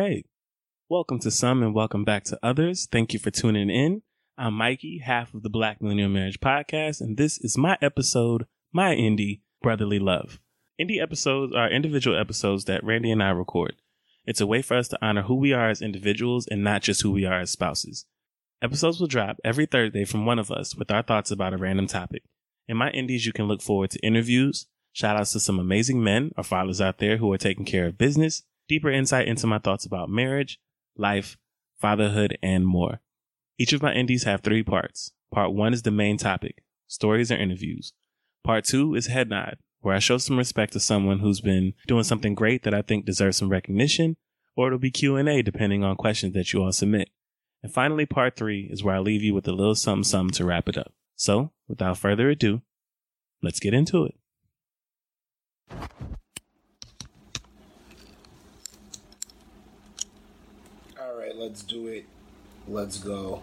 Hey, welcome to some and welcome back to others. Thank you for tuning in. I'm Mikey, half of the Black Millennial Marriage Podcast, and this is my episode, My Indie Brotherly Love. Indie episodes are individual episodes that Randy and I record. It's a way for us to honor who we are as individuals and not just who we are as spouses. Episodes will drop every Thursday from one of us with our thoughts about a random topic. In my indies, you can look forward to interviews, shout outs to some amazing men or fathers out there who are taking care of business, deeper insight into my thoughts about marriage, life, fatherhood, and more. Each of my indies have three parts. Part one is the main topic, stories or interviews. Part two is head nod, where I show some respect to someone who's been doing something great that I think deserves some recognition, or it'll be Q&A depending on questions that you all submit. And finally, part three is where I leave you with a little something something to wrap it up. So, without further ado, let's get into it. All right, let's do it. Let's go.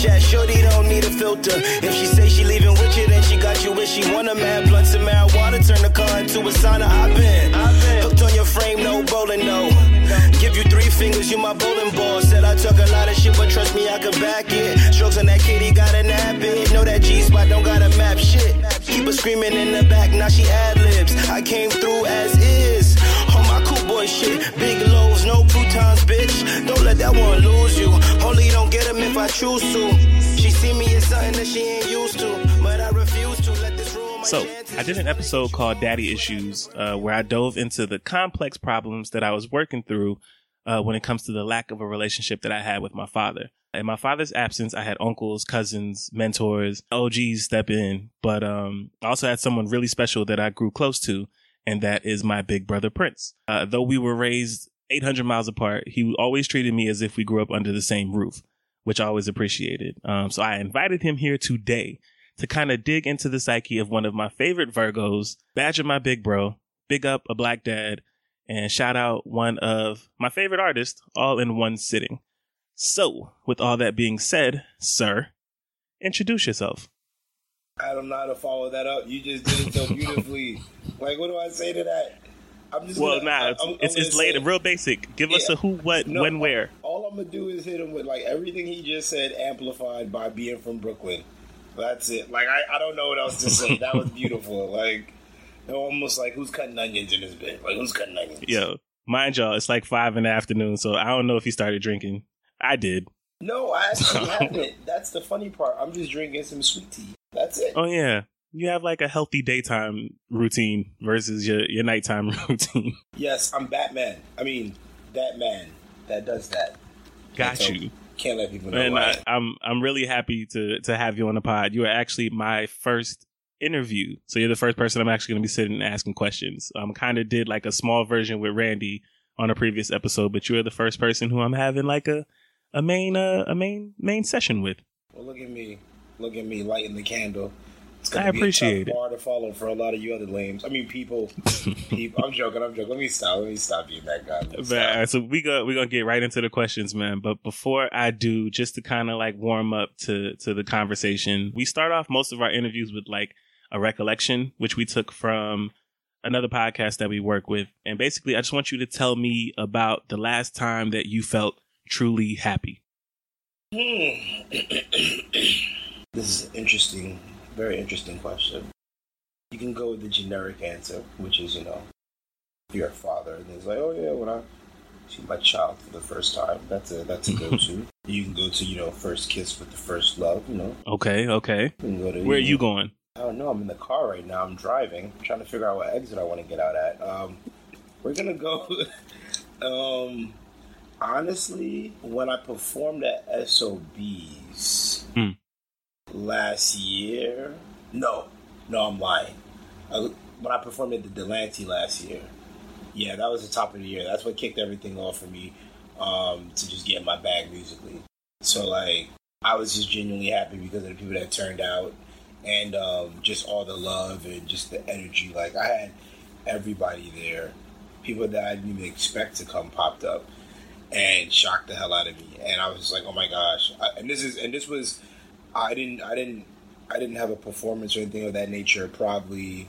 Snapchat, shorty don't need a filter. If she say she leaving with you, then she got you where she wanna. Mad blunts and marijuana, turn the car into a sauna. I've been been hooked on your frame, no bowling, no. Give you three fingers, you my bowling ball. Said I talk a lot of shit, but trust me, I can back it. Strokes on that kitty, got a nap it. Know that G spot, don't got a map shit. Keep her screaming in the back, now she ad libs. I came through as is. On my cool boy shit, big loaves, no croutons, bitch. Don't let that one lose you. Only don't get 'em if I choose to. She see me as something that she ain't used to, but I refuse to let this ruin my So. I did an episode called Daddy Issues, uh, where I dove into the complex problems that I was working through uh, when it comes to the lack of a relationship that I had with my father. In my father's absence, I had uncles, cousins, mentors, OGs step in, but um, I also had someone really special that I grew close to, and that is my big brother Prince. Uh, though we were raised 800 miles apart, he always treated me as if we grew up under the same roof, which I always appreciated. Um, so I invited him here today to kind of dig into the psyche of one of my favorite Virgos, badger my big bro, big up a black dad, and shout out one of my favorite artists all in one sitting. So, with all that being said, sir, introduce yourself. I don't know how to follow that up. You just did it so beautifully. like, what do I say to that? I'm just Well, gonna, nah, I'm- it's, I'm- it's, I'm it's gonna real basic. Give us a who, what, No, when, where. All I'm gonna do is hit him with like everything he just said, amplified by being from Brooklyn. That's it. Like I, I don't know what else to say. that was beautiful. Like almost like who's cutting onions in his bed? Like who's cutting onions? Yo, mind y'all, it's like five in the afternoon, so I don't know if he started drinking. I did. No, I actually haven't. That's the funny part. I'm just drinking some sweet tea. That's it. Oh yeah, you have like a healthy daytime routine versus your your nighttime routine. Yes, I'm Batman. I mean, that man that does that. Got you. can't let people know. And. I, I'm I'm really happy to to have you on the pod. You are actually my first interview, so you're the first person I'm actually going to be sitting and asking questions. Um, kind of did like a small version with Randy on a previous episode, but you are the first person who I'm having like a a main uh, a main main session with. Well, look at me, look at me lighting the candle. It's I gonna be appreciate a it. tough bar to follow for a lot of you other lames. I mean, people. people I'm joking. I'm joking. Let me stop. Let me stop being that guy. Let me But, all right, so we go we gonna get right into the questions, man. But before I do, just to kind of like warm up to to the conversation, we start off most of our interviews with like a recollection, which we took from another podcast that we work with. And basically, I just want you to tell me about the last time that you felt truly happy. Hmm. this is an interesting, very interesting question. You can go with the generic answer, which is, you know, if you're a father, and it's like, oh yeah, when I see my child for the first time, that's a that's a go-to. you can go to, you know, first kiss with the first love. You know, Okay, okay. you can go to. Where are know, you going? I don't know. I'm in the car right now. I'm driving. I'm trying to figure out what exit I want to get out at. Um, we're gonna go. um, honestly, when I performed at SOBs Hmm. Last year, no, no, I'm lying. I, when I performed at the Delancey last year, yeah, that was the top of the year. That's what kicked everything off for me um, to just get my bag musically. So like, I was just genuinely happy because of the people that turned out and um, just all the love and just the energy. Like I had everybody there, people that I didn't even expect to come popped up and shocked the hell out of me. And I was like, oh my gosh! I, and this is and this was, I didn't I didn't I didn't have a performance or anything of that nature probably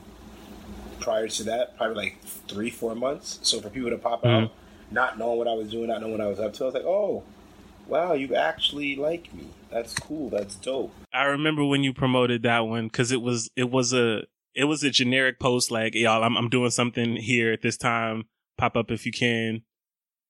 prior to that, probably like three four months. So for people to pop out, not knowing what I was doing, not knowing what I was up to, I was like, oh. Wow, you actually like me. That's cool. That's dope. I remember when you promoted that one because it was it was a it was a generic post like y'all I'm I'm doing something here at this time. Pop up if you can,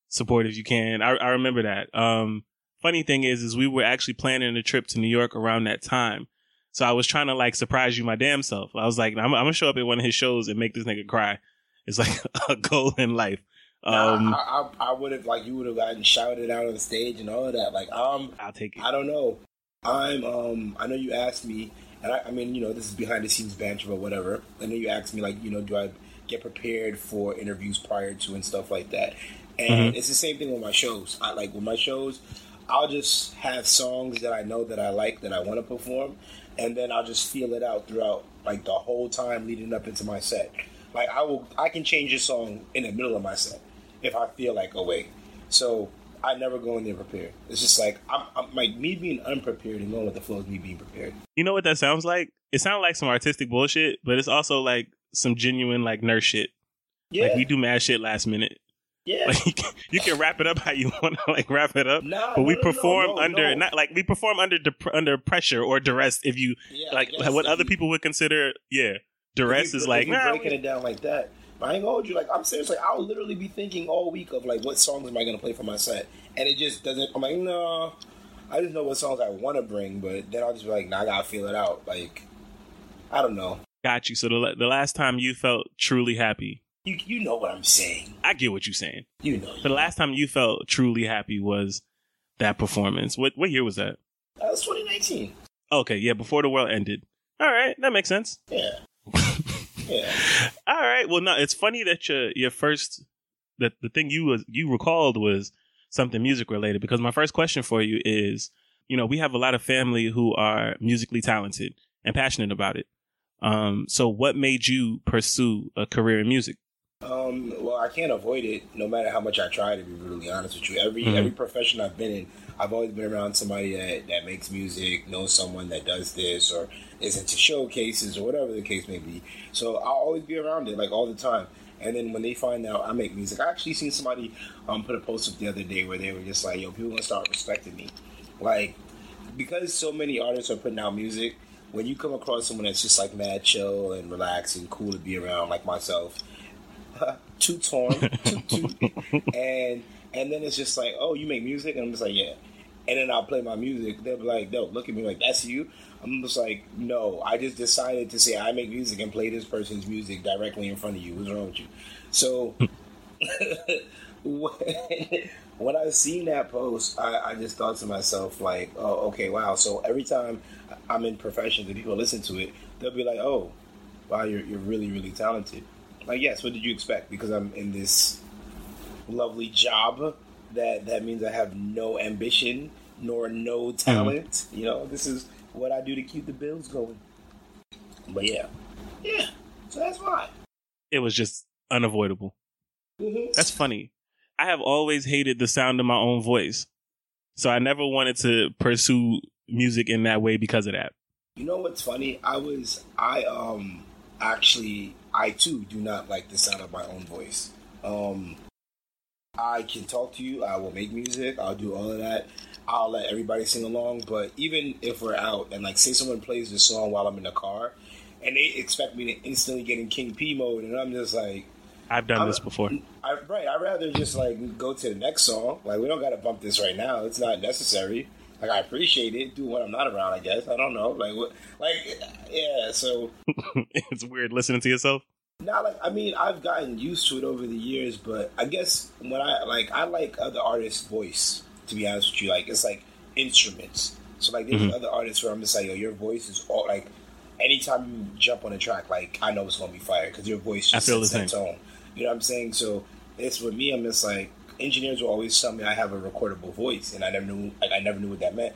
support if you can. I I remember that. Um, funny thing is, is we were actually planning a trip to New York around that time. So I was trying to like surprise you my damn self. I was like, I'm, I'm gonna show up at one of his shows and make this nigga cry. It's like a goal in life. Um, Nah, I, I, I would have like you would have gotten shouted out on the stage and all of that. Like um, I'll take it. I don't know. I'm um, I know you asked me, and I, I mean, you know, this is behind the scenes banter or whatever. I know you asked me like, you know, do I get prepared for interviews prior to and stuff like that. And it's the same thing with my shows. I like with my shows, I'll just have songs that I know that I like that I want to perform, and then I'll just feel it out throughout like the whole time leading up into my set. Like I will, I can change a song in the middle of my set if I feel like oh wait. So I never go in there prepared. It's just like I'm, I'm like me being unprepared and going with the flow is me being prepared. You know what that sounds like? It sounds like some artistic bullshit, but it's also like some genuine like nurse shit. Yeah, Like we do mad shit last minute. Yeah. Like you can, wrap it up how you want to like wrap it up, Nah, but we no, no, no, perform no, under no. not like we perform under under pressure or duress. If you Yeah, like what other you- people would consider, yeah, duress you- is like nah. breaking it down like that. But I ain't gonna hold you. Like I'm serious. Like I'll literally be thinking all week of like what songs am I gonna play for my set, and it just doesn't. I'm like no. I just know what songs I want to bring, but then I'll just be like, nah, I gotta feel it out. Like I don't know. Got you. So the the last time you felt truly happy, You you know what I'm saying. I get what you're saying. You know. The last time you felt truly happy was that performance. What what year was that? That was 2019. Okay, yeah, before the world ended. All right, that makes sense. Yeah. yeah. All right. Well, no, it's funny that your your first that the thing you was you recalled was something music related because my first question for you is, you know, we have a lot of family who are musically talented and passionate about it. Um, so what made you pursue a career in music? Um, well, I can't avoid it, no matter how much I try. To be brutally honest with you, every Mhm. every profession I've been in, I've always been around somebody that that makes music, knows someone that does this, or is into showcases or whatever the case may be. So I'll always be around it, like all the time. And then when they find out I make music, I actually seen somebody um put a post up the other day where they were just like, "Yo, people gonna start respecting me," like because so many artists are putting out music. When you come across someone that's just like mad chill and relaxed and cool to be around, like myself, two torn, and and then it's just like, oh, you make music, and I'm just like, yeah, and then I'll play my music. They'll be like, they'll look at me like, that's you. I'm just like, no, I just decided to say I make music and play this person's music directly in front of you. What's wrong with you? So when I seen that post, I, I just thought to myself, like, oh, okay, wow. So every time I'm in professions and people listen to it, they'll be like, oh, wow, you're, you're really, really talented. Like, yes, what did you expect? Because I'm in this lovely job that that means I have no ambition nor no mm-hmm. talent. Mm-hmm. You know, this is what I do to keep the bills going. But yeah, yeah. So that's why it was just unavoidable. Mm-hmm. That's funny. I have always hated the sound of my own voice, so I never wanted to pursue music in that way because of that. You know what's funny? I was I um actually I too do not like the sound of my own voice. Um I can talk to you, I will make music, I'll do all of that. I'll let everybody sing along, but even if we're out and like say someone plays this song while I'm in the car and they expect me to instantly get in King P mode and I'm just like I've done I'm, this before. I, right, I'd rather just like go to the next song. Like we don't got to bump this right now. It's not necessary. Like I appreciate it. Do when I'm not around. I guess I don't know. Like what? Like yeah. So it's weird listening to yourself. Not like I mean I've gotten used to it over the years, but I guess when I like I like other artists' voice. To be honest with you, like it's like instruments. So like there's mm-hmm. other artists where I'm just like, yo, your voice is all like. Anytime you jump on a track, like I know it's gonna be fire because your voice just I feel sets the same. tone. You know what I'm saying? So it's with me. I'm just like engineers will always tell me I have a recordable voice, and I never knew. Like I never knew what that meant.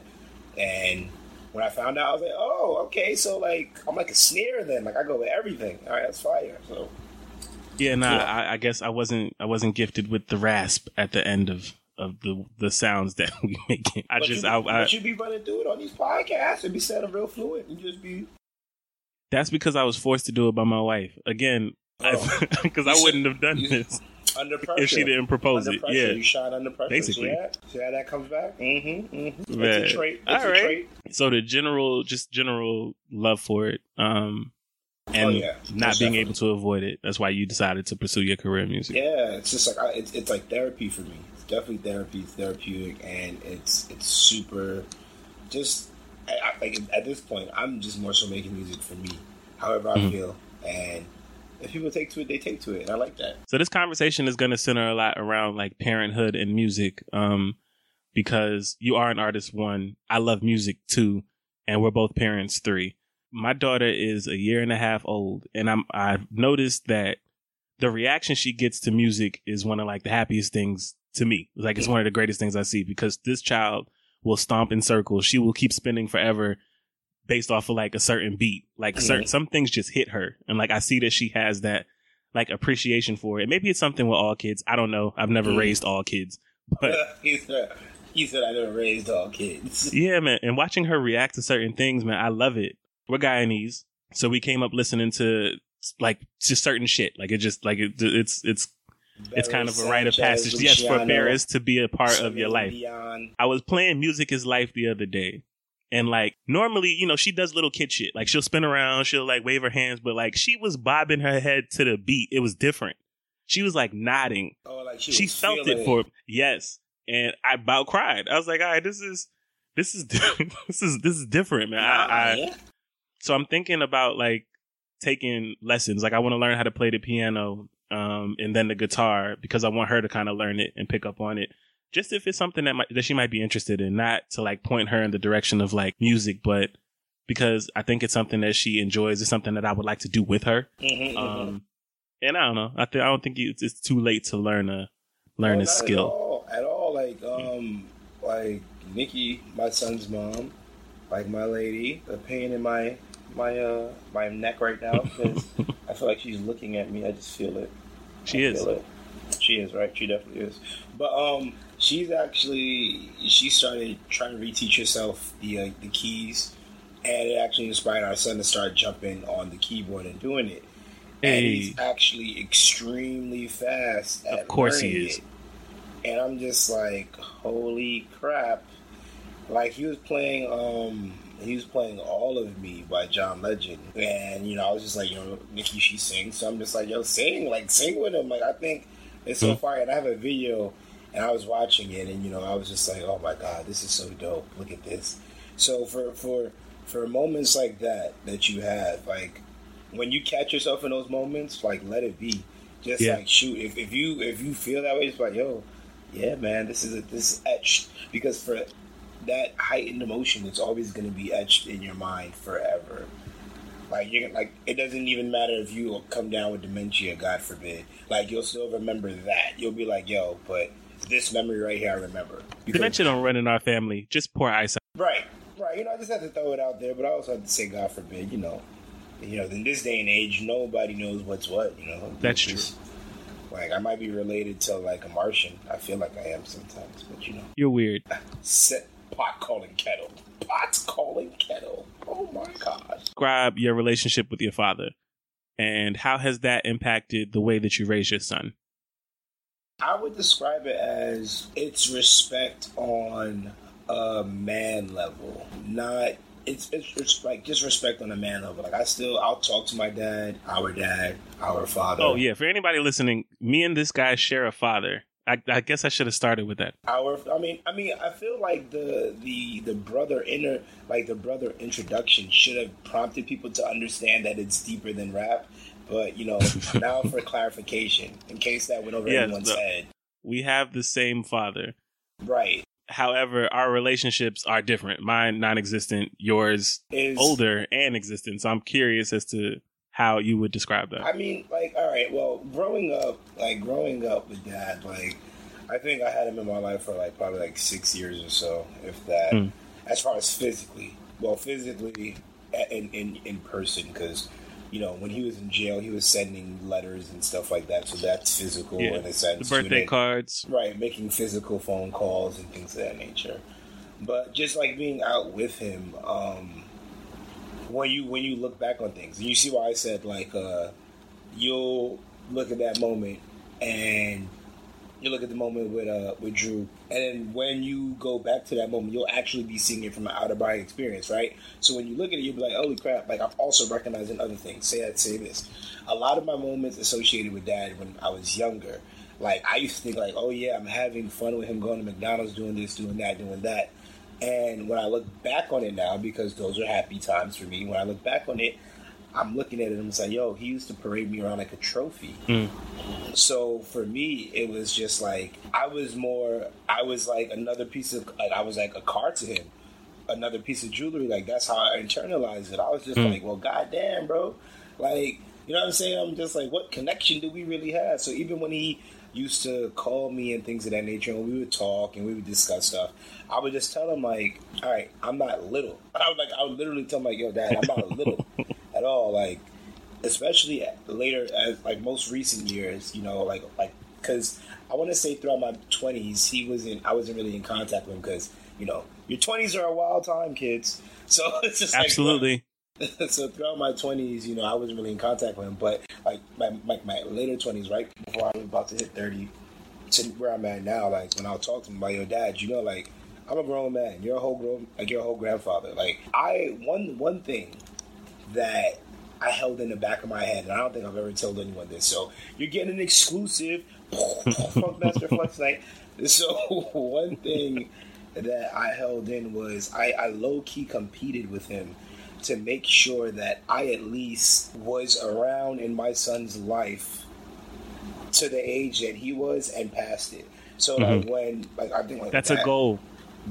And when I found out, I was like, oh, okay. So like I'm like a snare then. Like I go with everything. All right, that's fire. So yeah, nah. Yeah. I, I guess I wasn't. I wasn't gifted with the rasp at the end of of the the sounds that we make. I but just you, I, I but you be running through it on these podcasts and be sounding real fluent and just be. That's because I was forced to do it by my wife. Again, because oh. I wouldn't have done this under pressure if she didn't propose under it. Yeah, you shot under pressure. Basically, see how, see how that comes back. Mm-hmm. mm-hmm. It's a trait. It's All right. Trait. So the general, just general love for it, um, and oh, yeah. not Most being definitely. able to avoid it. That's why you decided to pursue your career in music. Yeah, it's just like I, it's, it's like therapy for me. It's definitely therapy, it's therapeutic, and it's it's super. Just I, I, like at this point, I'm just more so making music for me, however I mm-hmm. feel, and if people take to it, they take to it. I like that. So this conversation is going to center a lot around like parenthood and music, um, because you are an artist. One, I love music too, and we're both parents. Three, my daughter is a year and a half old, and I'm I've noticed that the reaction she gets to music is one of like the happiest things to me. Like it's one of the greatest things I see because this child will stomp in circles. She will keep spinning forever based off of like a certain beat. Like mm-hmm. certain, some things just hit her. And like I see that she has that like appreciation for it. Maybe it's something with all kids. I don't know. I've never mm. raised all kids. But he said he said I never raised all kids. yeah, man. And watching her react to certain things, man, I love it. We're Guyanese. So we came up listening to like just certain shit. Like it just like it, it's it's it's kind of a rite of passage. Yes, for Paris to be a part of your life. I was playing Music is Life the other day, and like normally, you know, she does little kid shit. Like she'll spin around, she'll like wave her hands, but like she was bobbing her head to the beat. It was different. She was like nodding. Oh, like she, she felt it for yes. And I about cried. I was like, all right, this is this is this is this is different, man. I, I yeah. so I'm thinking about like taking lessons. Like I want to learn how to play the piano um and then the guitar because I want her to kind of learn it and pick up on it just if it's something that might, that she might be interested in, not to like point her in the direction of like music, but because I think it's something that she enjoys. It's something that I would like to do with her. Mm-hmm, um, mm-hmm. and I don't know. I think I don't think it's, it's, too late to learn a learn no, a skill at all, at all. Like um, like Nikki, my son's mom, like my lady, the pain in my my uh my neck right now because I feel like she's looking at me. I just feel it. She I is. It. She is right. She definitely is. But um, she's actually she started trying to reteach herself the uh, the keys, and it actually inspired our son to start jumping on the keyboard and doing it. Hey. And he's actually extremely fast. of course, he is. It. And I'm just like, holy crap! Like he was playing, um, he was playing "All of Me" by John Legend, and you know, I was just like, you know, Nikki, she sings, so I'm just like, yo, sing, like, sing with him. Like, I think it's so mm-hmm. far, and I have a video and I was watching it, and you know, I was just like, "Oh my god, this is so dope! Look at this." So for for for moments like that that you have, like when you catch yourself in those moments, like let it be, Just Yeah. like shoot, if, if you if you feel that way, it's like yo, yeah, man, this is a, this is etched because for that heightened emotion, it's always going to be etched in your mind forever. Like you're like it doesn't even matter if you come down with dementia, God forbid. Like you'll still remember that. You'll be like, yo, but this memory right here, I remember. Because- Dementia don't run in our family. Just poor eyesight. Right, right. You know, I just have to throw it out there, but I also have to say, God forbid, you know, you know, in this day and age, nobody knows what's what. You know, That's just- Like I might be related to like a Martian. I feel like I am sometimes, but you know, You're weird. set pot calling kettle, pot calling kettle. Oh my god. Describe your relationship with your father, and how has that impacted the way that you raise your son? I would describe it as it's respect on a man level, not it's it's, it's like just respect on a man level. Like I still I'll talk to my dad, our dad, our father. Oh yeah, for anybody listening, me and this guy share a father. I, I guess I should have started with that. Our I mean I mean I feel like the the the brother inner like the brother introduction should have prompted people to understand that it's deeper than rap. But you know, now for clarification, in case that went over Yeah, anyone's head. We have the same father. Right. However, our relationships are different. Mine non-existent, yours Is older and existent. So I'm curious as to how you would describe that. I mean, like, all right, well, growing up, like, growing up with dad, like, I think I had him in my life for, like, probably, like, six years or so, if that, Hmm. as far as physically. Well, physically a- in, in, in person, because, you know, when he was in jail, he was sending letters and stuff like that, so that's physical yeah, in a sense. the birthday cards. Right, making physical phone calls and things of that nature. But just like being out with him, um, when you when you look back on things, and you see why I said like uh, you'll look at that moment and you look at the moment with uh with Drew, and then when you go back to that moment, you'll actually be seeing it from an out of body experience, right? So when you look at it, you'll be like, "Holy crap!" Like I'm also recognizing other things. Say that, say this. A lot of my moments associated with Dad when I was younger, like I used to think like, "Oh yeah, I'm having fun with him going to McDonald's, doing this, doing that, doing that." And when I look back on it now, because those are happy times for me, when I look back on it, I'm looking at it and I'm like, yo, he used to parade me around like a trophy. Mm. So for me, it was just like I was more. I was like another piece of. Like, I was like a car to him, another piece of jewelry. Like that's how I internalized it. I was just mm. like, well, goddamn, bro. Like you know what I'm saying? I'm just like, what connection do we really have? So even when he used to call me and things of that nature, and we would talk and we would discuss stuff, I would just tell him like, all right, I'm not little. I would like, I would literally tell him like, yo, dad, I'm not little all. Like especially later as like most recent years you know like like because i want to say throughout my 20s he wasn't i wasn't really in contact with him because you know your 20s are a wild time kids so it's just like, Absolutely. so throughout my 20s you know i wasn't really in contact with him but like my my, my later 20s right before i was about to hit 30 to where i'm at now like when i'll talk to him about your dad you know like i'm a grown man you're a whole grown like you're a whole grandfather like i one one thing that I held in the back of my head, and I don't think I've ever told anyone this. So you're getting an exclusive Funkmaster Flex night. So one thing that I held in was I, I low key competed with him to make sure that I at least was around in my son's life to the age that he was and past it. So like when like I think like Mm-hmm. That's a goal.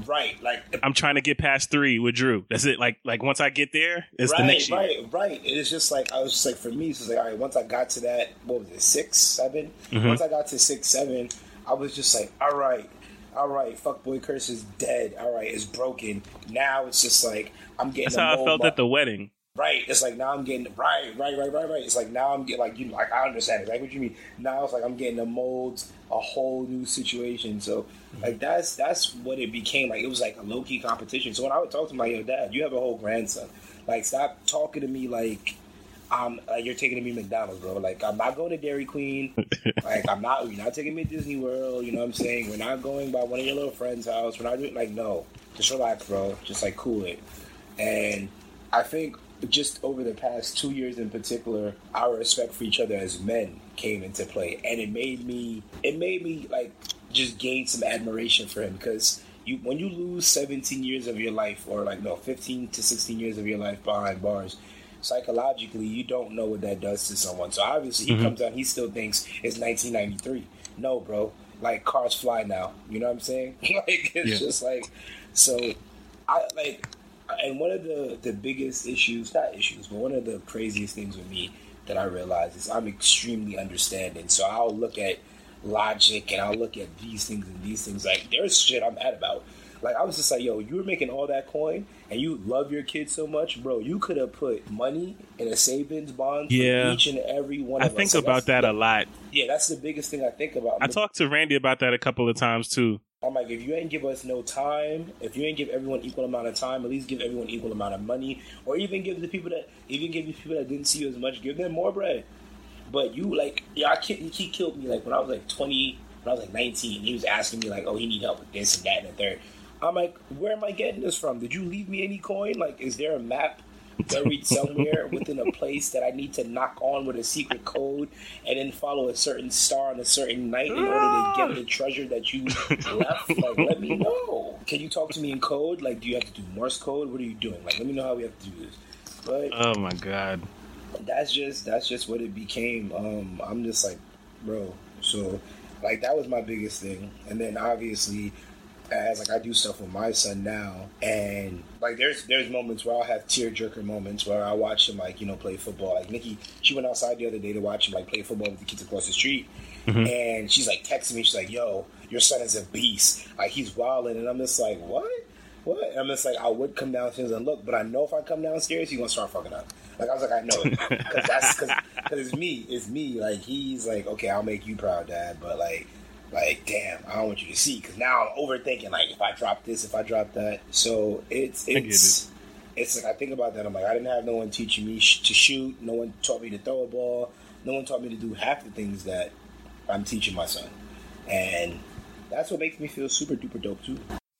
Right? Like I'm trying to get past three with Drew. That's it. Like like once I get there, it's right, the next year. Right, right. It's just like I was just like for me, it's just like all right. Once I got to that, what was it, six, 7 Mm-hmm. Once I got to six, seven, I was just like, all right, all right. Fuckboy curse is dead. All right, it's broken. Now it's just like I'm getting. That's how I felt at the wedding. Right. It's like now I'm getting right, right, right, right, right. It's like now I'm getting like you like I understand exactly what you mean. Now it's like I'm getting the molds a whole new situation. So mm-hmm. like that's that's what it became. Like it was like a low key competition. So when I would talk to my yo dad, you have a whole grandson. Like stop talking to me like I'm like you're taking me to McDonald's, bro. Like I'm not going to Dairy Queen. like I'm not you're not taking me to Disney World, you know what I'm saying? We're not going by one of your little friends' house. We're not doing like no. Just relax, bro. Just like cool it. And I think just over the past two years in particular, our respect for each other as men came into play, and it made me it made me like just gain some admiration for him because you when you lose 17 years of your life or like no 15 to 16 years of your life behind bars psychologically, you don't know what that does to someone. So obviously, he mm-hmm. comes out, he still thinks it's 1993. No, bro. Like cars fly now. You know what I'm saying? like it's yeah. just like so. I like, and one of the the biggest issues, not issues, but one of the craziest things with me that I realize is I'm extremely understanding. So I'll look at logic and I'll look at these things and these things. Like there's shit I'm mad about. Like I was just like, yo, you were making all that coin and you love your kids so much, bro. You could have put money in a savings bond yeah. each and every one. I think about that a lot. Yeah, that's the biggest thing I think about. I talked to Randy about that a couple of times too. I'm like, if you ain't give us no time, if you ain't give everyone equal amount of time, at least give everyone equal amount of money, or even give the people that even give the people that didn't see you as much, give them more bread. But you like, kid, he killed me like when I was like 20, when I was like 19. He was asking me like, oh, he need help with this and that and the third. I'm like, where am I getting this from? Did you leave me any coin? Like, is there a map buried somewhere within a place that I need to knock on with a secret code and then follow a certain star on a certain night in order to get the treasure that you left? Like, let me know. Can you talk to me in code? Like, do you have to do Morse code? What are you doing? Like, let me know how we have to do this. But oh my god, that's just that's just what it became. Um, I'm just like, bro. So, like, that was my biggest thing, and then obviously as like I do stuff with my son now, and like there's there's moments where I'll have tearjerker moments where I watch him like you know play football. Like Nikki, she went outside the other day to watch him like play football with the kids across the street, mm-hmm. and she's like texting me. She's like, "Yo, your son is a beast. Like he's wilding," and I'm just like, "What?" What? And I'm just like, I would come downstairs and look, but I know if I come downstairs, he's gonna start fucking up. Like I was like, I know it because that's because it's me. It's me. Like he's like, okay, I'll make you proud, dad, but like like, damn, I don't want you to see because now I'm overthinking. Like, if I drop this, if I drop that, so it's it's it. it's like I think about that. I'm like, I didn't have no one teaching me sh- to shoot. No one taught me to throw a ball. No one taught me to do half the things that I'm teaching my son, and that's what makes me feel super duper dope too.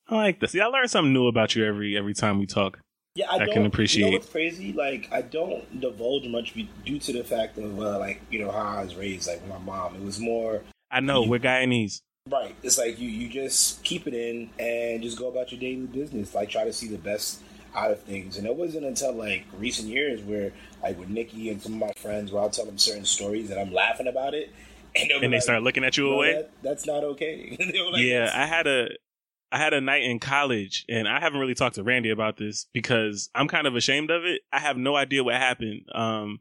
I like this. Yeah, I learn something new about you every every time we talk. Yeah, I, I can appreciate. You know what's crazy? Like, I don't divulge much due to the fact of uh, like you know how I was raised. Like with my mom, it was more I know you, we're Guyanese. Right. It's like you you just keep it in and just go about your daily business. Like try to see the best out of things. And it wasn't until like recent years where like with Nikki and some of my friends where I'll tell them certain stories and I'm laughing about it. And, and they like, start looking at you away. That, that's not okay. like, yeah, I had a I had a night in college, and I haven't really talked to Randy about this because I'm kind of ashamed of it. I have no idea what happened. Um,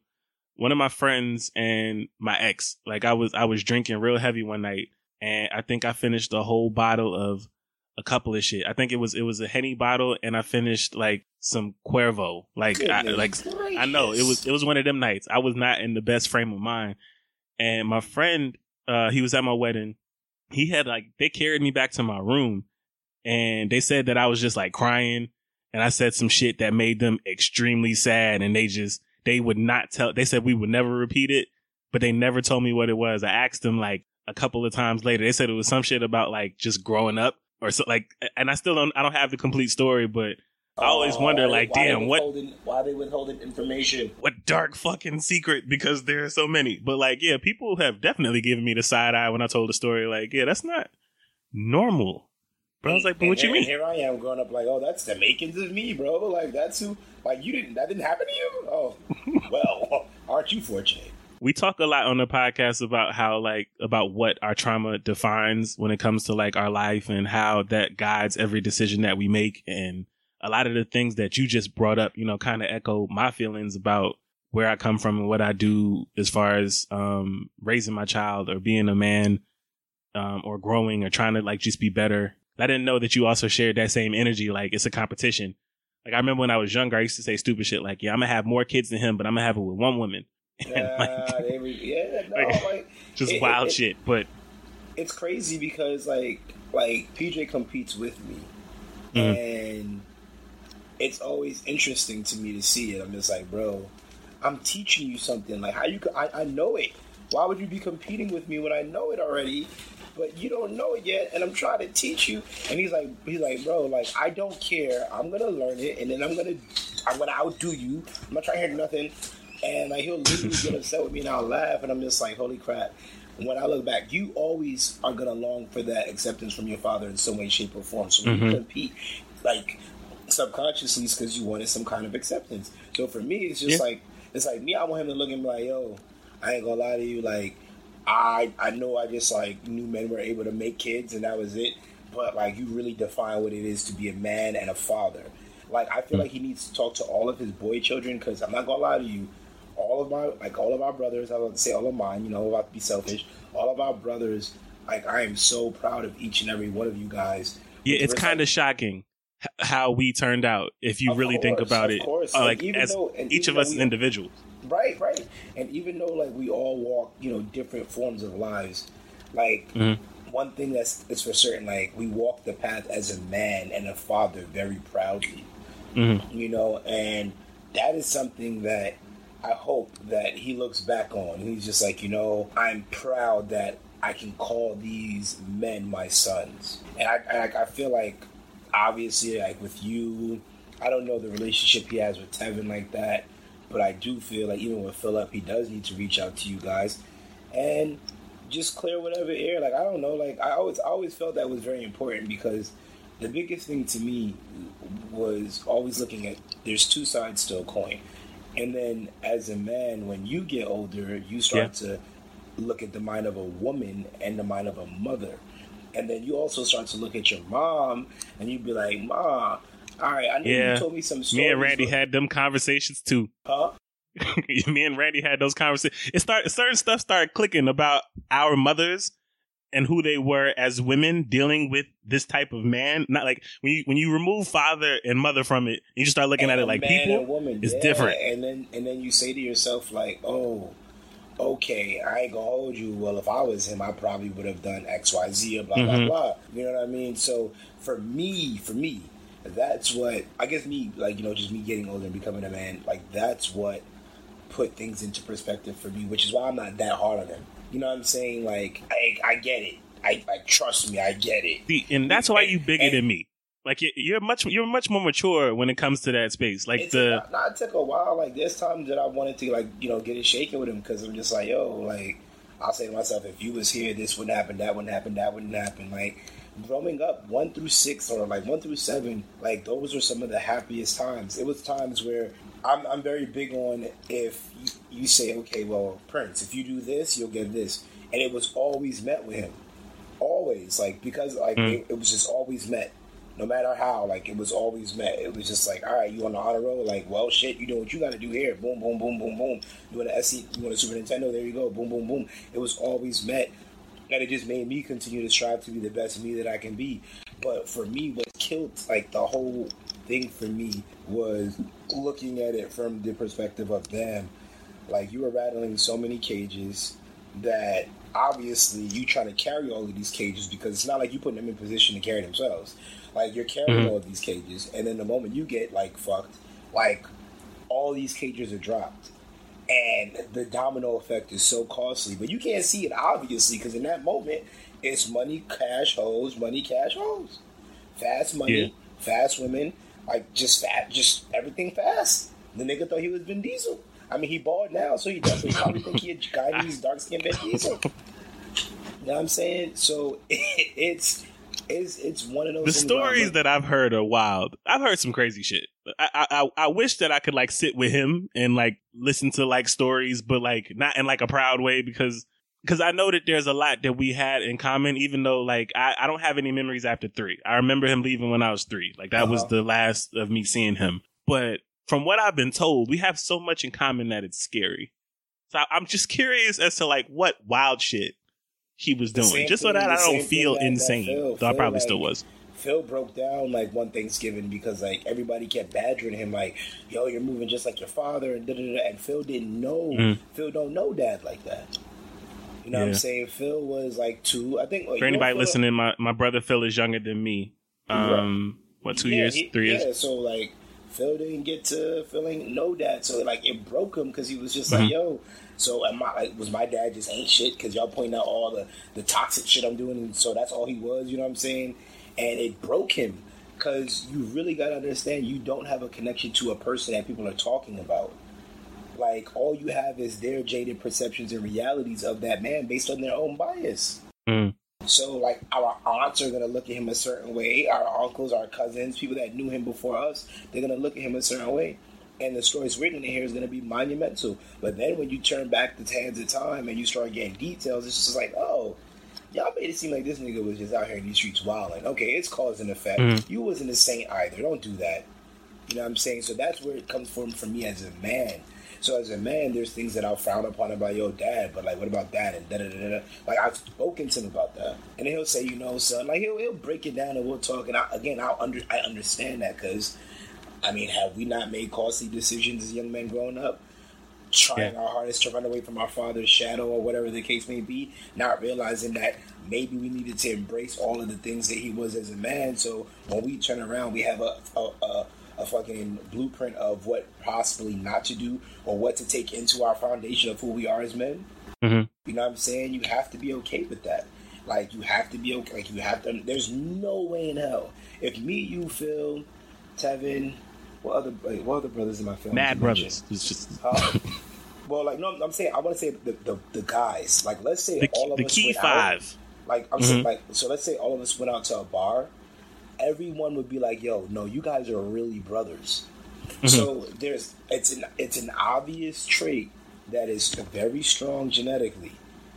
one of my friends and my ex, like I was, I was drinking real heavy one night and I think I finished a whole bottle of a couple of shit. I think it was, it was a Henny bottle and I finished like some Cuervo. Like, I, like, gracious. I know it was, it was one of them nights. I was not in the best frame of mind. And my friend, uh, he was at my wedding. He had like, they carried me back to my room and they said that I was just like crying and I said some shit that made them extremely sad and they just, they would not tell, they said we would never repeat it, but they never told me what it was. I asked them like a couple of times later. They said it was some shit about like just growing up or so like, and I still don't, I don't have the complete story, but I always wonder, oh, like, damn, what? Why they withholding information? What dark fucking secret? Because there are so many. But like, yeah, people have definitely given me the side eye when I told the story. Like, yeah, that's not normal. But I was like, but what you mean? Here I am growing up like, oh, that's the makings of me, bro. Like that's who. Like you didn't. That didn't happen to you. Oh, well, aren't you fortunate? We talk a lot on the podcast about how like about what our trauma defines when it comes to like our life and how that guides every decision that we make and a lot of the things that you just brought up, you know, kind of echo my feelings about where I come from and what I do as far as um, raising my child or being a man um, or growing or trying to like just be better I didn't know that you also shared that same energy. Like it's a competition. Like I remember when I was younger, I used to say stupid shit like, "Yeah, I'm gonna have more kids than him, but I'm gonna have it with one woman." Yeah, like, yeah, no, like, like, just it, wild it, shit. But it's crazy because like like PJ competes with me, mm-hmm. and it's always interesting to me to see it. I'm just like, bro, I'm teaching you something. Like how you, I, I know it. Why would you be competing with me when I know it already? But you don't know it yet, and I'm trying to teach you. And he's like, he's like, bro, like I don't care. I'm gonna learn it, and then I'm gonna, I'm gonna outdo you. I'm not trying to hear nothing. And like he'll literally get upset with me, and I'll laugh, and I'm just like, holy crap. When I look back, you always are gonna long for that acceptance from your father in some way, shape, or form. So when mm-hmm. you compete, like subconsciously, it's because you wanted some kind of acceptance. So for me, it's just yeah. like It's like me, I want him to look at me like, yo, I ain't gonna lie to you, like I I know I just like knew men were able to make kids and that was it. But like you really define what it is to be a man and a father. Like I feel mm. like he needs to talk to all of his boy children because I'm not gonna lie to you, all of my like all of our brothers. I would say all of mine. You know, about to be selfish. All of our brothers. Like I am so proud of each and every one of you guys. Yeah, it's kind of shocking how we turned out if you really course, think about it. Uh, like, like as though, each of us we, individuals. Right, right. And even though like we all walk, you know, different forms of lives, like mm-hmm. one thing that's is for certain, like we walk the path as a man and a father very proudly. Mm-hmm. You know, and that is something that I hope that he looks back on. He's just like, you know, I'm proud that I can call these men my sons, and I, I, I feel like obviously, like with you, I don't know the relationship he has with Tevin like that. But I do feel like even with Philip, he does need to reach out to you guys and just clear whatever air. Like I don't know. Like I always I always felt that was very important because the biggest thing to me was always looking at there's two sides to a coin. And then as a man, when you get older, you start yeah. to look at the mind of a woman and the mind of a mother. And then you also start to look at your mom and you'd be like, Ma, all right, I know yeah. you told me some stories. Me and Randy but... had them conversations too. Huh? me and Randy had those conversations. It started certain stuff started clicking about our mothers and who they were as women dealing with this type of man. Not like when you when you remove father and mother from it, you just start looking and at it like people. woman, it's yeah. different. And then and then you say to yourself like, oh, okay, I ain't gonna hold you. Well, if I was him, I probably would have done X, Y, Z, blah mm-hmm. blah blah. You know what I mean? So for me, for me, that's what I guess me like you know just me getting older and becoming a man like that's what put things into perspective for me, which is why I'm not that hard on him. You know what I'm saying? Like I I get it. I like trust me, I get it. See, and that's why you bigger and, than me. Like you're much you're much more mature when it comes to that space. Like the took, nah, it took a while. Like there's times that I wanted to like you know get it shaken with him because I'm just like yo like I'll say to myself if you was here this wouldn't happen that wouldn't happen that wouldn't happen like growing up one through six or like one through seven like those were some of the happiest times. It was times where i'm, I'm very big on if you, you say okay well prince if you do this you'll get this. And it was always met with him. Always like because like mm. it, it, was just always met. No matter how like it was always met. It was just like all right you on the honor roll? Like well shit you know what you got to do here. Boom boom boom boom boom. You want a SC you want a Super Nintendo? There you go. Boom boom boom. It was always met and it just made me continue to strive to be the best me that I can be. But for me, what killed like the whole thing for me was looking at it from the perspective of them. Like you were rattling so many cages that obviously you trying to carry all of these cages because it's not like you putting them in position to carry themselves. Like you're carrying mm-hmm. all of these cages, and then the moment you get like fucked, like all these cages are dropped and the domino effect is so costly. But you can't see it obviously because in that moment, it's money, cash, hoes, money, cash, hoes, fast money, yeah. fast women, like just fat, just everything fast. The nigga thought he was Vin Diesel. I mean, he bald now, so he definitely probably think he a Guyanese dark skinned Vin Diesel. You know what I'm saying? So it, it's it's it's one of those. The stories that I've heard are wild. I've heard some crazy shit. I, I I wish that I could like sit with him and like listen to like stories, but like not in like a proud way because because I know that there's a lot that we had in common. Even though like I I don't have any memories after three. I remember him leaving when I was three. Like that uh-huh. was the last of me seeing him. But from what I've been told, we have so much in common that it's scary. So I'm just curious as to like what wild shit he was doing, just so that I don't feel insane. Phil, though I probably like, still was. Phil broke down like one Thanksgiving because like everybody kept badgering him like, "Yo, you're moving just like your father," and da da da. And Phil didn't know. Mm. Phil don't know dad like that. You know yeah. what I'm saying? Phil was like two. I think. Like, For anybody listening, my my brother Phil is younger than me. Um, right. what two yeah, years? He, three yeah, years? So like. Phil didn't get to feeling know dad, so like it broke him because he was just mm-hmm. like, "Yo, so am I, like, was my dad just ain't shit because y'all pointing out all the, the toxic shit I'm doing, and so that's all he was. You know what I'm saying? And it broke him because you really got to understand you don't have a connection to a person that people are talking about. Like all you have is their jaded perceptions and realities of that man based on their own bias. Mm. So like our aunts are gonna look at him a certain way, our uncles, our cousins, people that knew him before us, they're gonna look at him a certain way and the stories written in here is going to be monumental. But then when you turn back the hands of time and you start getting details, it's just like, oh, y'all made it seem like this nigga was just out here in these streets wilding. Okay, it's cause and effect. Mm-hmm. You wasn't a saint either. Don't do that. You know what I'm saying? So that's where it comes from for me as a man. So as a man, there's things that I'll frown upon about your dad, but like, what about that? And da da da da. Like I've spoken to him about that, and he'll say, you know, son, like he'll he'll break it down and we'll talk. And I, again, I'll under I understand that because, I mean, have we not made costly decisions as young men growing up? Trying yeah. our hardest to run away from our father's shadow or whatever the case may be, not realizing that maybe we needed to embrace all of the things that he was as a man. So when we turn around, we have a, a, a a fucking blueprint of what possibly not to do or what to take into our foundation of who we are as men. Mm-hmm. You know what I'm saying? You have to be okay with that. Like you have to be okay. Like you have to. There's no way in hell if me, you, Phil, Tevin, what other what other brothers in my family? Mad brothers. It's just. Uh, well, like no, I'm saying I want to say the, the, the guys. Like let's say the, all of the us key five. Out, like I'm mm-hmm. saying, like so. Let's say all of us went out to a bar everyone would be like, "Yo, no, you guys are really brothers." Mm-hmm. So there's it's an it's an obvious trait that is very strong genetically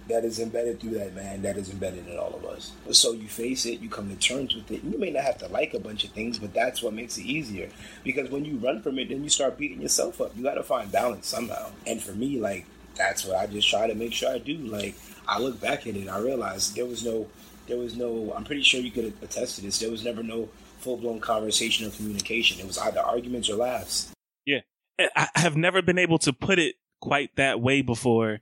that is embedded through that man that is embedded in all of us. So you face it, you come to terms with it. You may not have to like a bunch of things, but that's what makes it easier. Because when you run from it, then you start beating yourself up. You got to find balance somehow. And for me, like that's what I just try to make sure I do. Like I look back at it, I realize there was no there was no. I'm pretty sure you could attest to this. There was never no full blown conversation or communication. It was either arguments or laughs. Yeah, I have never been able to put it quite that way before.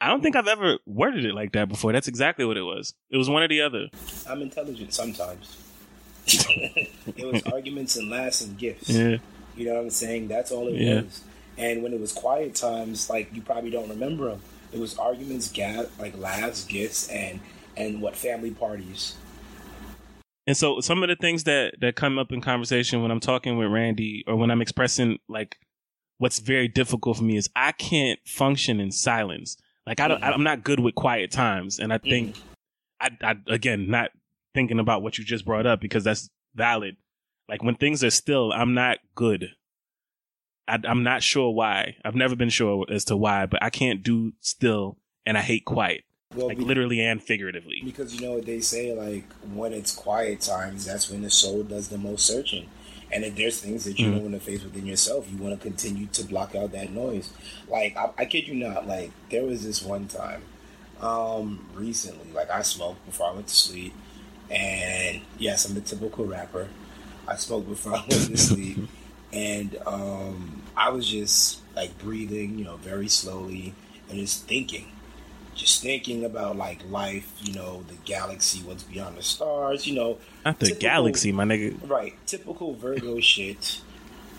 I don't think I've ever worded it like that before. That's exactly what it was. It was one or the other. I'm intelligent sometimes. it was arguments and laughs and gifts. Yeah. You know what I'm saying? That's all it yeah. was. And when it was quiet times, like you probably don't remember them. It was arguments, ga- like laughs, gifts, and and what family parties. And so some of the things that that come up in conversation when I'm talking with Randy or when I'm expressing like what's very difficult for me is I can't function in silence. Like I don't, mm-hmm. I'm not good with quiet times, and I think mm-hmm. I, I again not thinking about what you just brought up because that's valid. Like when things are still, I'm not good. I, I'm not sure why. I've never been sure as to why, but I can't do still, and I hate quiet. Well, like literally and figuratively. Because you know what they say, like when it's quiet times, that's when the soul does the most searching. And if there's things that you mm-hmm. don't want to face within yourself, you want to continue to block out that noise. Like I, I kid you not, like there was this one time, um, recently, like I smoked before I went to sleep, and yes, I'm the typical rapper. I smoked before I went to sleep, and um, I was just like breathing, you know, very slowly, and just thinking just thinking about like life, you know, the galaxy, what's beyond the stars, you know. Not the typical, galaxy, my nigga. Right. Typical Virgo shit.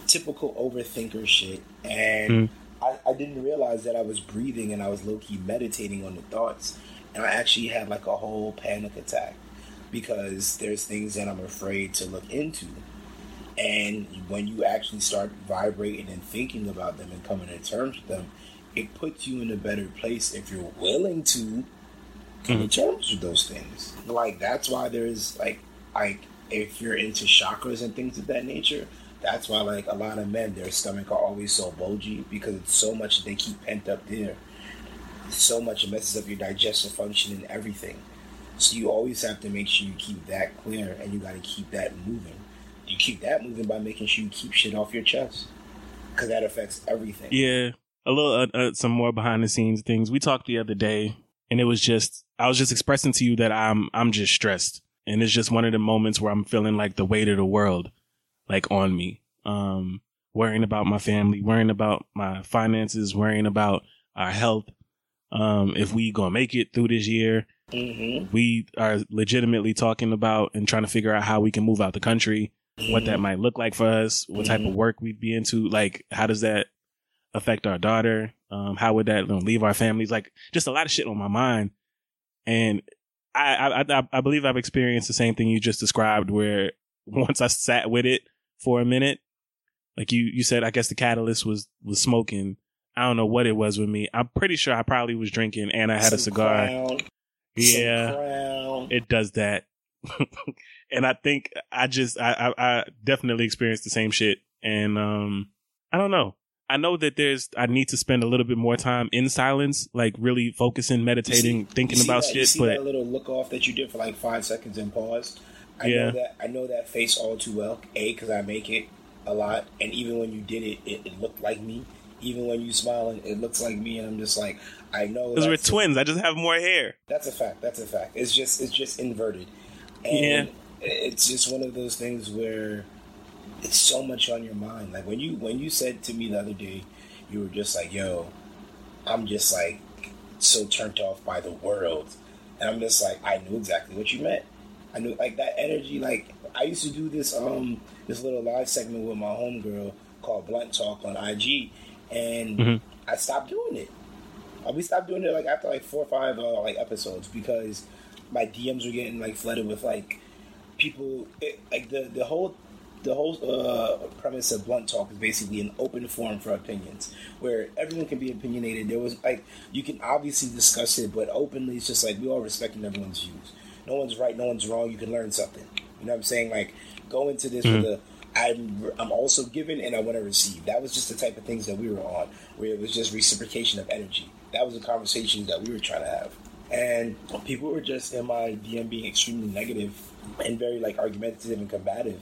Typical overthinker shit. And mm. I, I didn't realize that I was breathing and I was low key meditating on the thoughts. And I actually had like a whole panic attack because there's things that I'm afraid to look into. And when you actually start vibrating and thinking about them and coming to terms with them, it puts you in a better place if you're willing to come to terms with those things. Like that's why there's like like if you're into chakras and things of that nature, that's why like a lot of men their stomach are always so bulgy because it's so much they keep pent up there. So much it messes up your digestive function and everything. So you always have to make sure you keep that clear and you got to keep that moving. You keep that moving by making sure you keep shit off your chest because that affects everything. Yeah, a little uh, uh, some more behind the scenes things. We talked the other day, and it was just I was just expressing to you that I'm I'm just stressed, and it's just one of the moments where I'm feeling like the weight of the world, like on me. Um, worrying about my family, worrying about my finances, worrying about our health. Um, if we gonna make it through this year, mm-hmm. we are legitimately talking about and trying to figure out how we can move out the country, mm-hmm. what that mm-hmm. might look like for us, what mm-hmm. type of mm-hmm. work we'd be into, like how does that affect our daughter? Um, how would that you know, leave our families? Like just a lot of shit on my mind. And I, I, I believe I've experienced the same thing you just described where once I sat with it for a minute, like you, you said, I guess the catalyst was, was smoking. I don't know what it was with me. I'm pretty sure I probably was drinking and I had Some a cigar. Crown. Yeah. It does that. and I think I just, I, I, I definitely experienced the same shit. And, um, I don't know. I know that there's I need to spend a little bit more time in silence, like really focusing, meditating, see- thinking about that, shit. But that little look off that you did for like five seconds and pause. I Yeah. know that I know that face all too well. A because I make it a lot, and even when you did it, it, it looked like me. Even when you smiling, it looks like me, and I'm just like, I know. because we're twins, I just have more hair. That's a fact. That's a fact. It's just it's just inverted, and Yeah. it's just one of those things where it's so much on your mind. Like when you when you said to me the other day, you were just like, "Yo, I'm just like so turned off by the world," and I'm just like, I knew exactly what you meant. I knew like that energy. Like I used to do this um this little live segment with my homegirl called Blunt Talk on IG, and Mhm. I stopped doing it. Uh, we stopped doing it like after like four or five uh, like episodes because my DMs were getting like flooded with like people it, like the the whole the whole uh, premise of blunt talk is basically an open forum for opinions where everyone can be opinionated. There was like you can obviously discuss it, but openly it's just like we all respecting everyone's views. No one's right, no one's wrong. You can learn something. You know what I'm saying? Like go into this with a I'm I'm also given and I want to receive. That was just the type of things that we were on, where it was just reciprocation of energy. That was the conversations that we were trying to have. And people were just in my DM being extremely negative and very like argumentative and combative.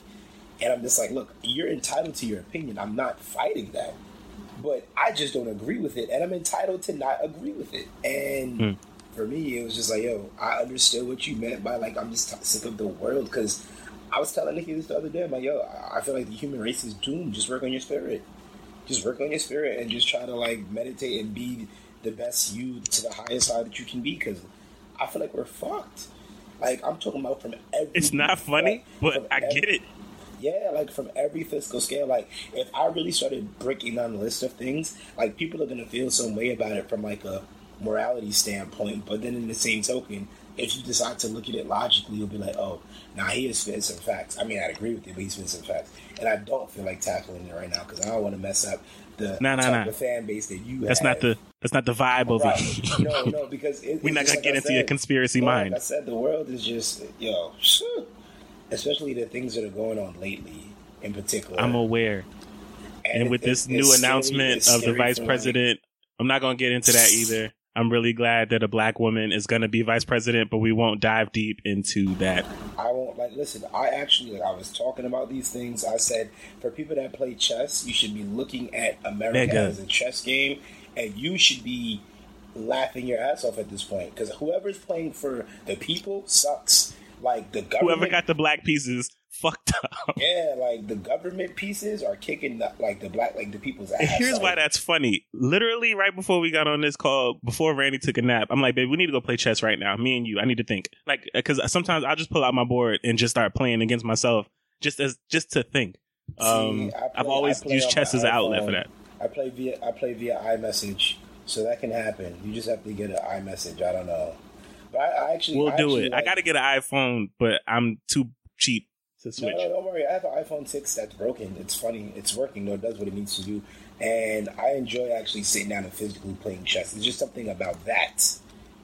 And I'm just like, look, you're entitled to your opinion. I'm not fighting that. But I just don't agree with it. And I'm entitled to not agree with it. And hmm. for me, it was just like, yo, I understood what you meant by like, I'm just t- sick of the world. Because I was telling Nikki this the other day. I'm like, yo, I- I feel like the human race is doomed. Just work on your spirit. Just work on your spirit and just try to like meditate and be the best you to the highest side that you can be. Because I feel like we're fucked. Like I'm talking about from every. It's not funny, like, but I every- get it. Yeah, like from every fiscal scale. Like if I really started breaking down the list of things, like people are gonna feel some way about it from like a morality standpoint. But then in the same token, if you decide to look at it logically, you'll be like, oh, now he is spitting some facts. I mean, I'd agree with you, but he's spitting some facts, and I don't feel like tackling it right now because I don't want to mess up the Nah, nah, type nah. of fan base that you. That's have. not the that's not the vibe of Right. it. no, no, because it, We're not gonna like get I into your said, conspiracy like mind. I said, the world is just yo. especially the things that are going on lately, in particular. I'm aware. And it- with this new scary- announcement of the vice president, I'm not going to get into that either. I'm really glad that a black woman is going to be vice president, but we won't dive deep into that. I won't like listen. I actually like I was talking about these things. I said for people that play chess, you should be looking at America Nigga. as a chess game, and you should be laughing your ass off at this point because whoever's playing for the people sucks. Like the government, Whoever got the black pieces fucked up. yeah, like the government pieces are kicking the, like the black like the people's ass. And here's like, why that's funny. Literally, right before we got on this call, before Randy took a nap, I'm like, babe, we need to go play chess right now. Me and you. I need to think. Like, because sometimes I just pull out my board and just start playing against myself, just as just to think. Um, See, I I've always used chess as an outlet for that. I play via I play via iMessage, so that can happen. You just have to get an iMessage. I don't know, I, I actually We'll I do actually it. I got to get an iPhone, but I'm too cheap to No, switch. no, don't worry. I have an iPhone six that's broken. It's funny. It's working though. It does what it needs to do, and I enjoy actually sitting down and physically playing chess. It's just something about that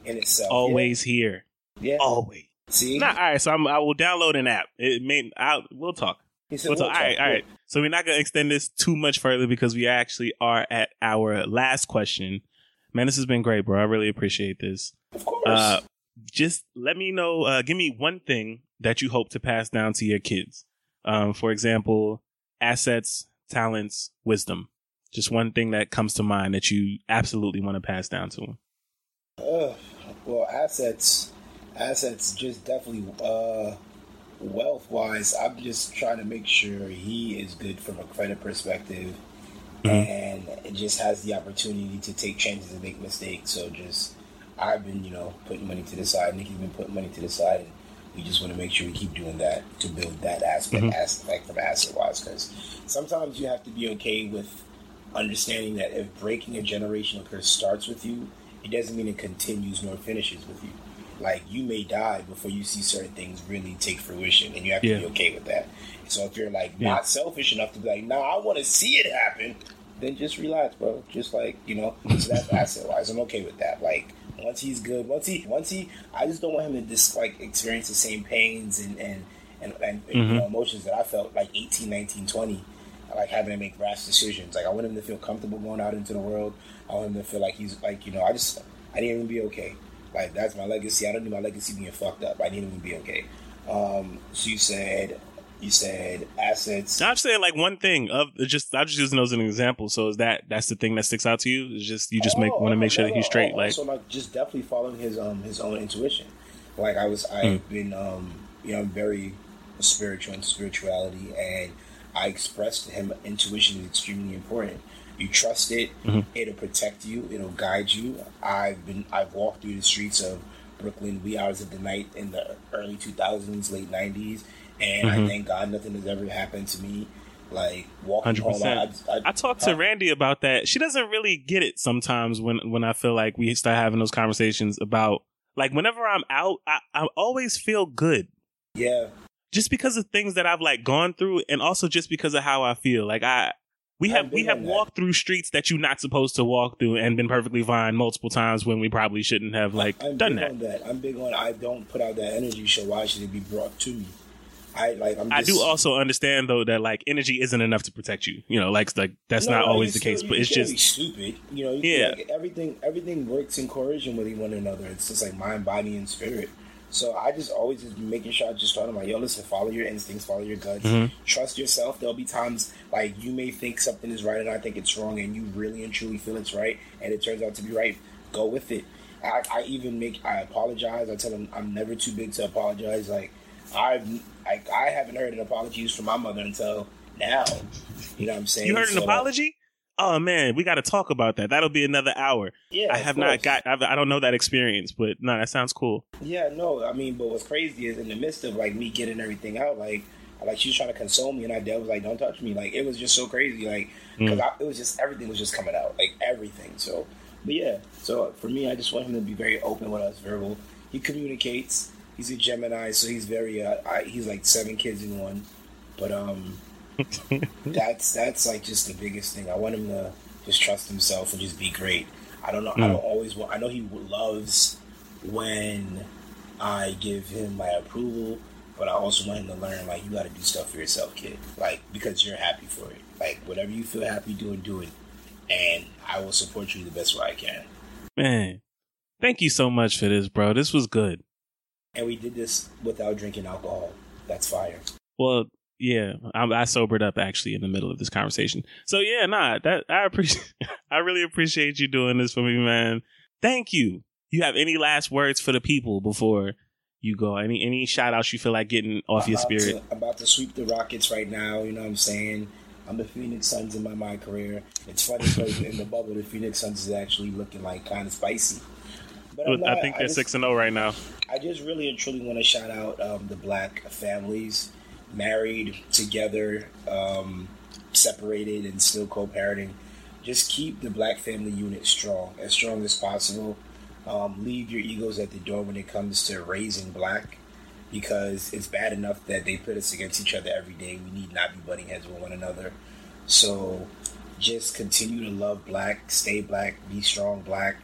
in itself. Always here. yeah. Always. See, Nah, all right. So I'm, I will download an app. It may. I'll, we'll talk. said, We'll talk. All right, all right. So we're not gonna extend this too much further because we actually are at our last question. Man, this has been great, bro. I really appreciate this. Of course. Uh, just let me know. Uh, give me one thing that you hope to pass down to your kids. Um, for example, assets, talents, wisdom. Just one thing that comes to mind that you absolutely want to pass down to them. Uh, well, assets, assets, just definitely. Uh, wealth wise, I'm just trying to make sure he is good from a credit perspective, and just has the opportunity to take chances and make mistakes. So just, I've been, you know, putting money to the side. Nikki's been putting money to the side, and we just want to make sure we keep doing that to build that aspect, mm-hmm. aspect from asset wise. Because sometimes you have to be okay with understanding that if breaking a generational curse starts with you, it doesn't mean it continues nor finishes with you. Like you may die before you see certain things really take fruition, and you have to Yeah. be okay with that. So if you're like Yeah. not selfish enough to be like, "Nah, I want to see it happen," then just relax, bro. Just like you know, so that's asset wise. I'm okay with that. Like once he's good, once he, once he, I just don't want him to just like experience the same pains and and and, and you Mhm. know, emotions that I felt like 18, 19, 20 like having to make rash decisions. Like I want him to feel comfortable going out into the world. I want him to feel like he's like you know I just I need him to be okay. Like that's my legacy. I don't need my legacy being fucked up. I need him to be okay. Um, so you said you said assets. I'm saying like one thing of just I'm just using those as an example. So is that that's the thing that sticks out to you? Is just you just oh, make want to make sure that he's straight. Oh, like so like just definitely following his um his own intuition. Like I was I've Mm. been um you know I'm very spiritual into spirituality and I expressed to him intuition is extremely important. You trust it, Mm-hmm. it'll protect you, it'll guide you. I've been I've walked through the streets of Brooklyn wee hours of the night in the early 2000s, late 90s, and Mm-hmm. I thank God nothing has ever happened to me. Like walking Hundred home, percent. I, I talked to Randy about that. She doesn't really get it sometimes when when I feel like we start having those conversations about like whenever I'm out, I, I always feel good yeah, just because of things that I've like gone through, and also just because of how I feel. Like I, we have we have on that. walked through streets that you're not supposed to walk through, and been perfectly fine multiple times when we probably shouldn't have like I'm done big that. on that. I'm big on. I don't put out that energy. So why should it be brought to me? I like. I'm. I do also understand though that like energy isn't enough to protect you. You know, like like that's No, not no, always the still- case, but it's just stupid. You know. You Yeah. Like, everything. Everything works in coercion with one another. It's just like mind, body, and spirit. So I just always just making sure I just tell them like, yo, listen, follow your instincts, follow your guts, Mhm. trust yourself. There'll be times like you may think something is right and I think it's wrong, and you really and truly feel it's right, and it turns out to be right. Go with it. I, I even make I apologize. I tell them I'm never too big to apologize. Like I've I, I haven't heard an apology from my mother until now. You know what I'm saying? You heard an So, apology? Oh man, we got to talk about that. That'll be another hour. Yeah, I have not got. I've, I don't know that experience, but no, that sounds cool. Yeah, no, I mean, but what's crazy is in the midst of like me getting everything out, like, like she was trying to console me, and I was like, "Don't touch me." Like it was just so crazy, like hmm. because it was just everything was just coming out, like everything. So, but yeah, so for me, I just want him to be very open with us, verbal. He communicates. He's a Gemini, so he's very. Uh, I, he's like seven kids in one, but um, that's that's like just the biggest thing. I want him to just trust himself and just be great. I don't know. I don't always want. I know he loves when I give him my approval, but I also want him to learn like you got to do stuff for yourself, kid. Like because you're happy for it. Like whatever you feel happy doing, do it, and I will support you the best way I can. Man, thank you so much for this, bro. This was good. And we did this without drinking alcohol. That's fire. Well, yeah, I, I sobered up actually in the middle of this conversation. So yeah, nah, that I appreciate. I really appreciate you doing this for me, man. Thank you. You have any last words for the people before you go? Any any shout outs you feel like getting off your I'm about spirit? To, I'm about to sweep the Rockets right now. You know what I'm saying? I'm the Phoenix Suns in my my career. It's funny because in the bubble, the Phoenix Suns is actually looking like kind of spicy. I'm I not- think they're just- six and zero right now. I just really and truly want to shout out um, the black families, married together, um, separated, and still co-parenting. Just keep the black family unit strong, as strong as possible. Um, leave your egos at the door when it comes to raising black, because it's bad enough that they put us against each other every day. We need not be butting heads with one another. So just continue to love black, stay black, be strong black,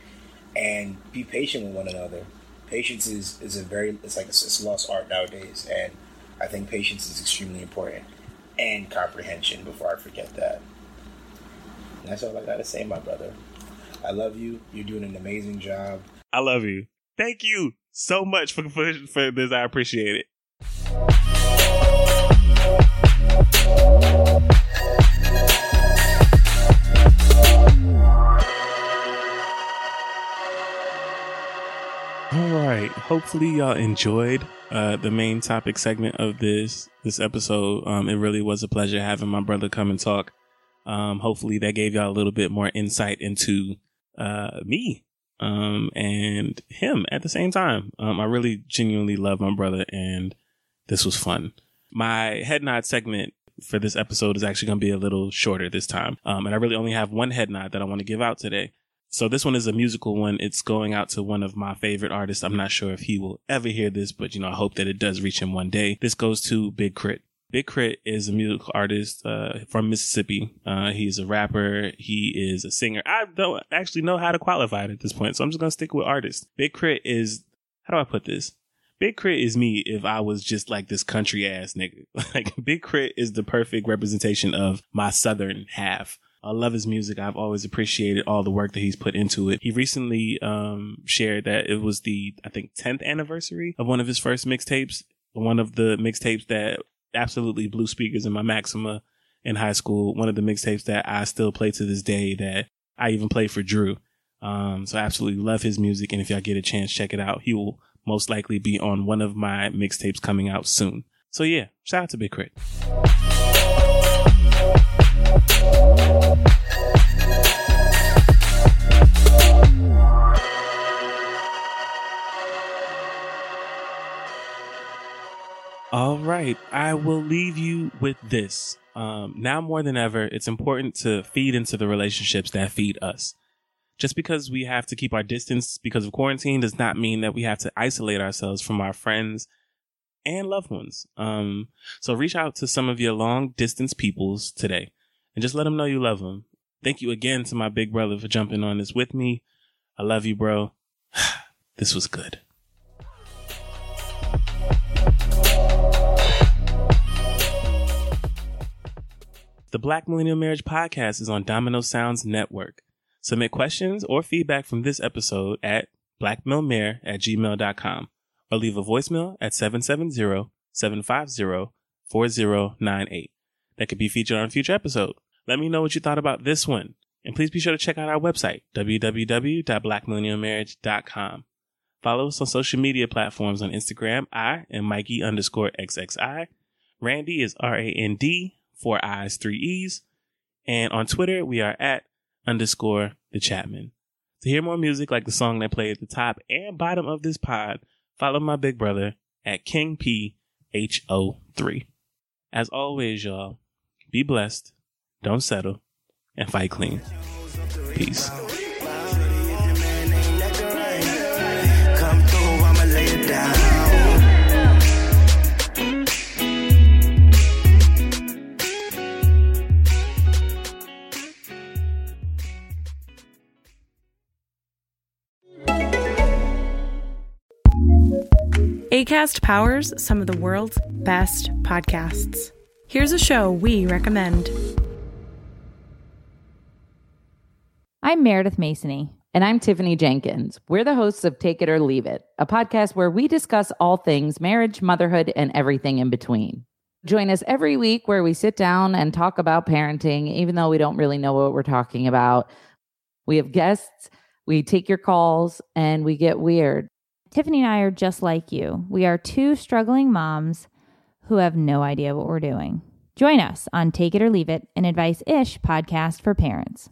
and be patient with one another. Patience is, is a very it's like it's, a lost art nowadays, and I think patience is extremely important and comprehension. Before I forget that, and that's all I gotta say, my brother. I love you. You're doing an amazing job. I love you. Thank you so much for for, for this. I appreciate it. Right. Hopefully y'all enjoyed uh, the main topic segment of this this episode. Um, it really was a pleasure having my brother come and talk. Um, hopefully that gave y'all a little bit more insight into uh, me um, and him at the same time. Um, I really genuinely love my brother, and this was fun. My head nod segment for this episode is actually going to be a little shorter this time, um, and I really only have one head nod that I want to give out today. So this one is a musical one. It's going out to one of my favorite artists. I'm not sure if he will ever hear this, but you know, I hope that it does reach him one day. This goes to Big Crit. Big K.R.I.T. is a musical artist uh, from Mississippi. Uh, he's a rapper. He is a singer. I don't actually know how to qualify it at this point, so I'm just gonna stick with artist. Big K.R.I.T. is how do I put this? Big K.R.I.T. is me if I was just like this country ass nigga. Like Big K.R.I.T. is the perfect representation of my southern half. I love his music. I've always appreciated all the work that he's put into it. He recently um, shared that it was the I think 10th anniversary of one of his first mixtapes, one of the mixtapes that absolutely blew speakers in my Maxima in high school. One of the mixtapes that I still play to this day that I even play for Drew. Um, so I absolutely love his music. And if y'all get a chance, check it out. He will most likely be on one of my mixtapes coming out soon. So yeah, shout out to Big Crit. All right, I will leave you with this. Um, now more than ever, it's important to feed into the relationships that feed us. Just because we have to keep our distance because of quarantine does not mean that we have to isolate ourselves from our friends and loved ones. Um, so reach out to some of your long distance peoples today and just let them know you love them. Thank you again to my big brother for jumping on this with me. I love you, bro. this was good. The Black Millennial Marriage Podcast is on Domino Sounds Network. Submit questions or feedback from this episode at blackmillmare at gmail.com or leave a voicemail at 770-750-4098. That could be featured on a future episode. Let me know what you thought about this one. And please be sure to check out our website, www.blackmillennialmarriage.com. Follow us on social media platforms on Instagram. I am Mikey underscore XXI. Randy is R-A-N-D four I's, three E's. And on Twitter, we are at underscore the Chapman. To hear more music like the song that played at the top and bottom of this pod, follow my big brother at King P H O 3. As always, y'all, be blessed, don't settle, and fight clean. Peace. ACAST powers some of the world's best podcasts. Here's a show we recommend. I'm Meredith Masony. And I'm Tiffany Jenkins. We're the hosts of Take It or Leave It, a podcast where we discuss all things marriage, motherhood, and everything in between. Join us every week where we sit down and talk about parenting, even though we don't really know what we're talking about. We have guests, we take your calls, and we get weird. Tiffany and I are just like you. We are two struggling moms who have no idea what we're doing. Join us on Take It or Leave It, an advice ish podcast for parents.